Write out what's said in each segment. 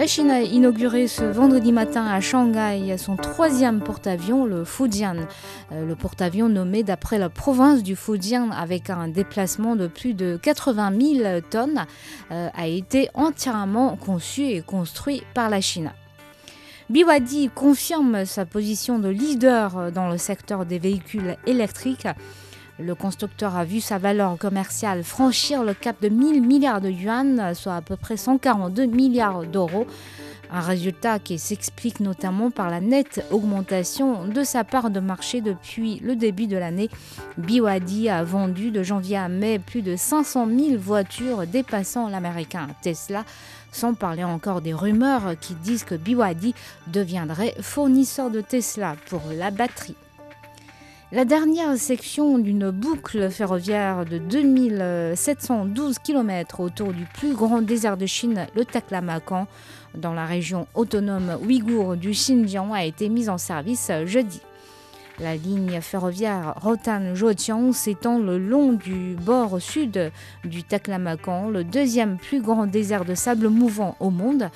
La Chine a inauguré ce vendredi matin à Shanghai son troisième porte-avions, le Fujian. Euh, le porte-avions nommé d'après la province du Fujian avec un déplacement de plus de 80 000 tonnes euh, a été entièrement conçu et construit par la Chine. BYD confirme sa position de leader dans le secteur des véhicules électriques le constructeur a vu sa valeur commerciale franchir le cap de 1000 milliards de yuan, soit à peu près 142 milliards d'euros. Un résultat qui s'explique notamment par la nette augmentation de sa part de marché depuis le début de l'année. BYD a vendu de janvier à mai plus de 500 000 voitures dépassant l'américain Tesla, sans parler encore des rumeurs qui disent que BYD deviendrait fournisseur de Tesla pour la batterie. La dernière section d'une boucle ferroviaire de 2712 km autour du plus grand désert de Chine, le Taklamakan, dans la région autonome ouïghour du Xinjiang, a été mise en service jeudi. La ligne ferroviaire Rotan-Zhoutian s'étend le long du bord sud du Taklamakan, le deuxième plus grand désert de sable mouvant au monde.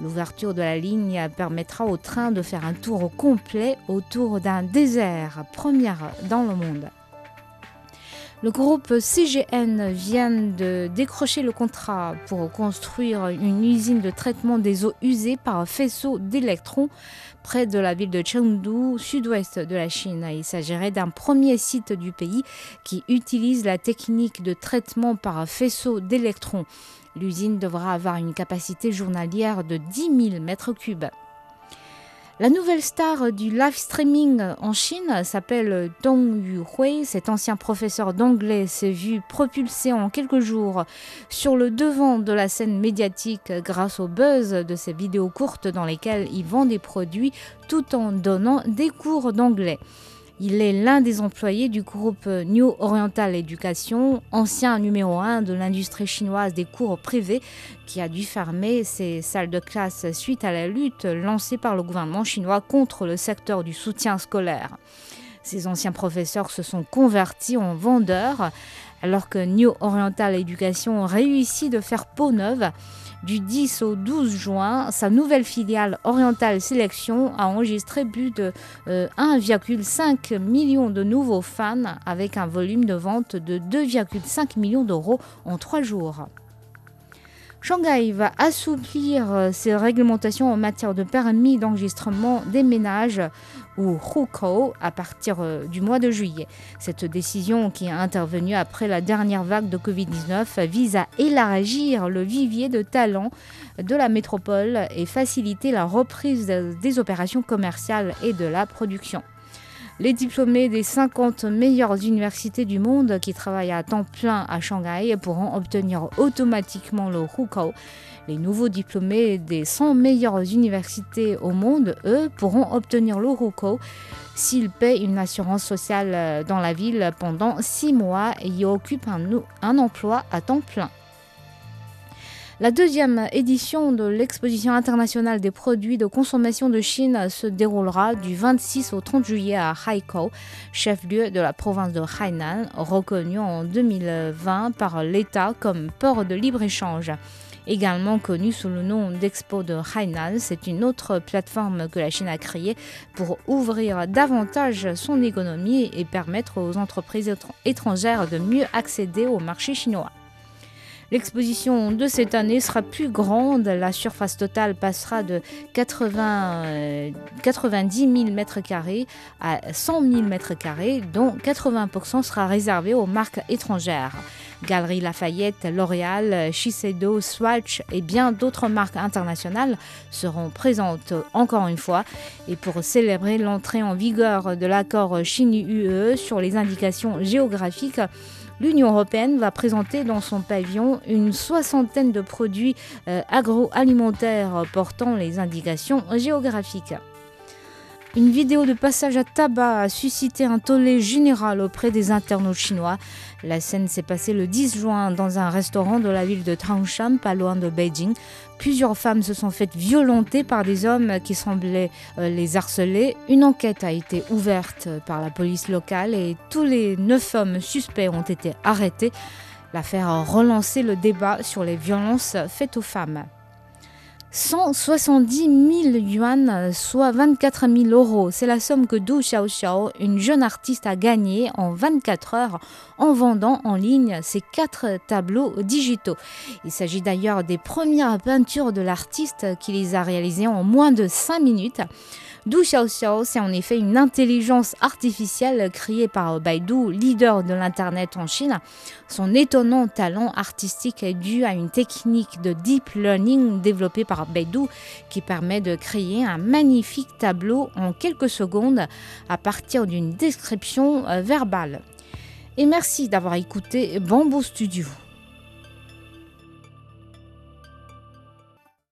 L'ouverture de la ligne permettra au train de faire un tour complet autour d'un désert, première dans le monde. Le groupe CGN vient de décrocher le contrat pour construire une usine de traitement des eaux usées par faisceau d'électrons près de la ville de Chengdu, sud-ouest de la Chine. Il s'agirait d'un premier site du pays qui utilise la technique de traitement par faisceau d'électrons. L'usine devra avoir une capacité journalière de 10 000 mètres cubes. La nouvelle star du live streaming en Chine s'appelle Dong Yuhui. Cet ancien professeur d'anglais s'est vu propulsé en quelques jours sur le devant de la scène médiatique grâce au buzz de ses vidéos courtes dans lesquelles il vend des produits tout en donnant des cours d'anglais. Il est l'un des employés du groupe New Oriental Education, ancien numéro 1 de l'industrie chinoise des cours privés, qui a dû fermer ses salles de classe suite à la lutte lancée par le gouvernement chinois contre le secteur du soutien scolaire. Ces anciens professeurs se sont convertis en vendeurs, alors que New Oriental Education réussit de faire peau neuve du 10 au 12 juin, sa nouvelle filiale Oriental Sélection a enregistré plus de 1,5 euh, million de nouveaux fans avec un volume de vente de 2,5 millions d'euros en trois jours. Shanghai va assouplir euh, ses réglementations en matière de permis d'enregistrement des ménages ou Hukou à partir euh, du mois de juillet. Cette décision, qui est intervenue après la dernière vague de Covid-19, vise à élargir le vivier de talents de la métropole et faciliter la reprise des opérations commerciales et de la production. Les diplômés des 50 meilleures universités du monde qui travaillent à temps plein à Shanghai pourront obtenir automatiquement le Hukou. Les nouveaux diplômés des 100 meilleures universités au monde, eux, pourront obtenir le Hukou s'ils paient une assurance sociale dans la ville pendant 6 mois et y occupent un emploi à temps plein. La deuxième édition de l'exposition internationale des produits de consommation de Chine se déroulera du 26 au 30 juillet à Haikou, chef-lieu de la province de Hainan, reconnu en 2020 par l'État comme port de libre-échange. Également connu sous le nom d'Expo de Hainan, c'est une autre plateforme que la Chine a créée pour ouvrir davantage son économie et permettre aux entreprises étrangères de mieux accéder au marché chinois. L'exposition de cette année sera plus grande. La surface totale passera de 80, 90 000 m2 à 100 000 m2, dont 80% sera réservé aux marques étrangères. Galerie Lafayette, L'Oréal, Shiseido, Swatch et bien d'autres marques internationales seront présentes encore une fois. Et pour célébrer l'entrée en vigueur de l'accord Chine-UE sur les indications géographiques, l'Union européenne va présenter dans son pavillon une soixantaine de produits euh, agroalimentaires portant les indications géographiques. Une vidéo de passage à tabac a suscité un tollé général auprès des internautes chinois. La scène s'est passée le 10 juin dans un restaurant de la ville de Tangshan, pas loin de Beijing. Plusieurs femmes se sont faites violenter par des hommes qui semblaient euh, les harceler. Une enquête a été ouverte par la police locale et tous les neuf hommes suspects ont été arrêtés. L'affaire a relancé le débat sur les violences faites aux femmes. 170 000 yuan, soit 24 000 euros. C'est la somme que Du Xiaoxiao, une jeune artiste, a gagnée en 24 heures en vendant en ligne ses quatre tableaux digitaux. Il s'agit d'ailleurs des premières peintures de l'artiste qui les a réalisées en moins de 5 minutes. Du Xiaoxiao, c'est en effet une intelligence artificielle créée par Baidu, leader de l'Internet en Chine. Son étonnant talent artistique est dû à une technique de deep learning développée par Baidu qui permet de créer un magnifique tableau en quelques secondes à partir d'une description euh, verbale. Et merci d'avoir écouté Bamboo Studio.